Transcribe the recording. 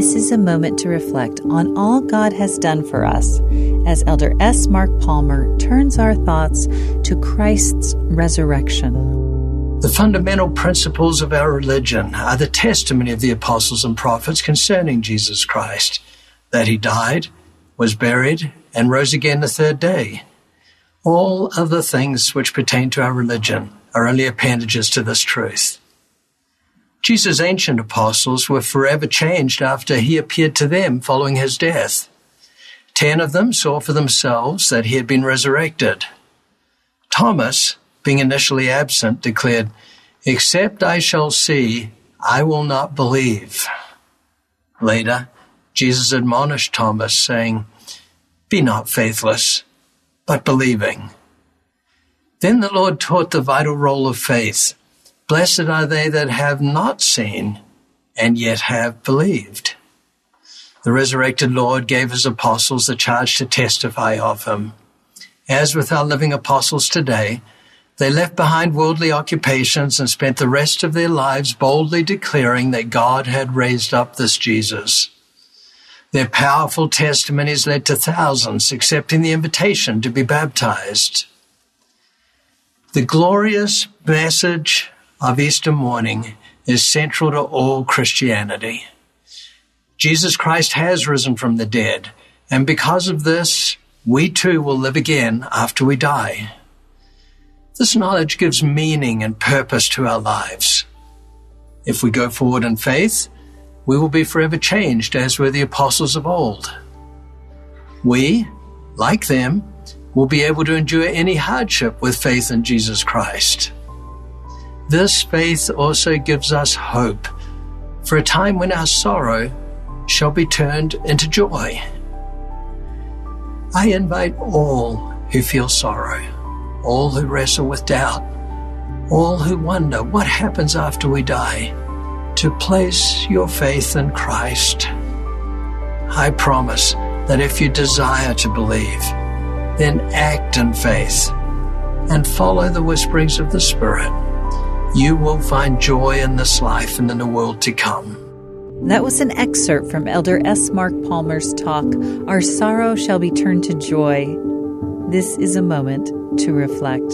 This is a moment to reflect on all God has done for us as Elder S. Mark Palmer turns our thoughts to Christ's resurrection. The fundamental principles of our religion are the testimony of the apostles and prophets concerning Jesus Christ that he died, was buried, and rose again the third day. All other things which pertain to our religion are only appendages to this truth. Jesus' ancient apostles were forever changed after he appeared to them following his death. Ten of them saw for themselves that he had been resurrected. Thomas, being initially absent, declared, Except I shall see, I will not believe. Later, Jesus admonished Thomas, saying, Be not faithless, but believing. Then the Lord taught the vital role of faith. Blessed are they that have not seen and yet have believed. The resurrected Lord gave his apostles the charge to testify of him. As with our living apostles today, they left behind worldly occupations and spent the rest of their lives boldly declaring that God had raised up this Jesus. Their powerful testimonies led to thousands accepting the invitation to be baptized. The glorious message of Easter morning is central to all Christianity. Jesus Christ has risen from the dead, and because of this, we too will live again after we die. This knowledge gives meaning and purpose to our lives. If we go forward in faith, we will be forever changed as were the apostles of old. We, like them, will be able to endure any hardship with faith in Jesus Christ. This faith also gives us hope for a time when our sorrow shall be turned into joy. I invite all who feel sorrow, all who wrestle with doubt, all who wonder what happens after we die, to place your faith in Christ. I promise that if you desire to believe, then act in faith and follow the whisperings of the Spirit. You will find joy in this life and in the world to come. That was an excerpt from Elder S. Mark Palmer's talk, Our Sorrow Shall Be Turned to Joy. This is a moment to reflect.